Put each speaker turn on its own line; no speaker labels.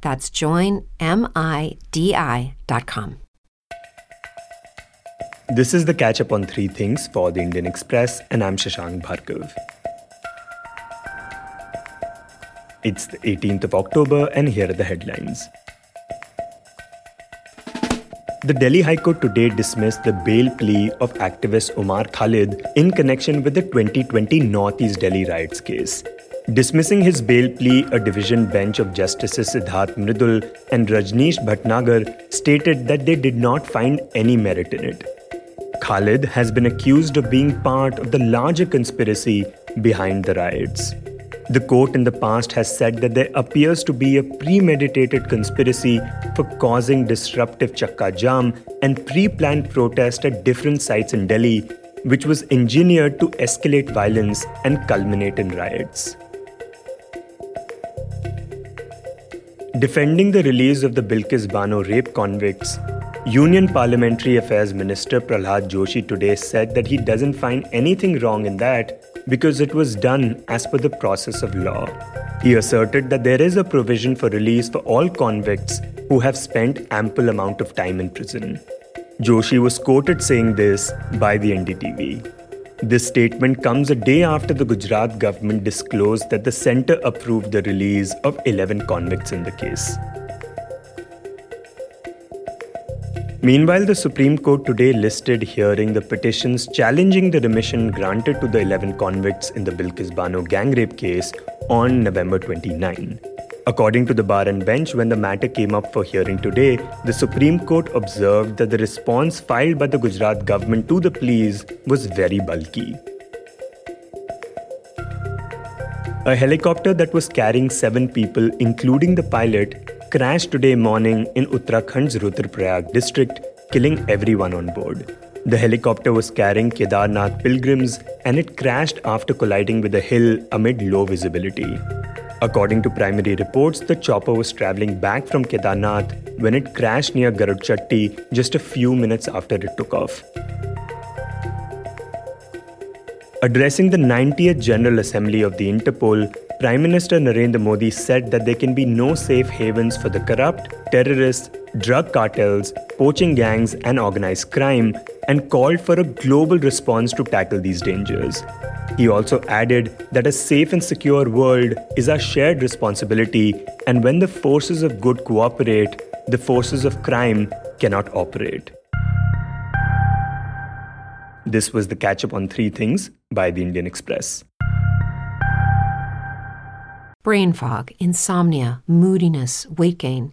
That's joinmidi.com.
This is the catch up on three things for the Indian Express, and I'm Shashank Bhargav. It's the 18th of October, and here are the headlines. The Delhi High Court today dismissed the bail plea of activist Umar Khalid in connection with the 2020 Northeast Delhi riots case. Dismissing his bail plea, a division bench of Justices Siddharth Mridul and Rajneesh Bhatnagar stated that they did not find any merit in it. Khalid has been accused of being part of the larger conspiracy behind the riots. The court in the past has said that there appears to be a premeditated conspiracy for causing disruptive chakka jam and pre planned protest at different sites in Delhi, which was engineered to escalate violence and culminate in riots. Defending the release of the Bilkis Bano rape convicts, Union Parliamentary Affairs Minister Pralhad Joshi today said that he doesn't find anything wrong in that because it was done as per the process of law. He asserted that there is a provision for release for all convicts who have spent ample amount of time in prison. Joshi was quoted saying this by the NDTV. This statement comes a day after the Gujarat government disclosed that the centre approved the release of 11 convicts in the case. Meanwhile, the Supreme Court today listed hearing the petitions challenging the remission granted to the 11 convicts in the Bilkis Bano gang rape case on November 29. According to the bar and bench, when the matter came up for hearing today, the Supreme Court observed that the response filed by the Gujarat government to the pleas was very bulky. A helicopter that was carrying seven people, including the pilot, crashed today morning in Uttarakhand's Rudraprayag district, killing everyone on board. The helicopter was carrying Kedarnath pilgrims and it crashed after colliding with a hill amid low visibility. According to primary reports, the chopper was traveling back from Kedarnath when it crashed near Garudchatti just a few minutes after it took off. Addressing the 90th General Assembly of the Interpol, Prime Minister Narendra Modi said that there can be no safe havens for the corrupt, terrorists, drug cartels, poaching gangs, and organized crime, and called for a global response to tackle these dangers. He also added that a safe and secure world is our shared responsibility, and when the forces of good cooperate, the forces of crime cannot operate. This was the catch up on three things by the Indian Express
brain fog, insomnia, moodiness, weight gain.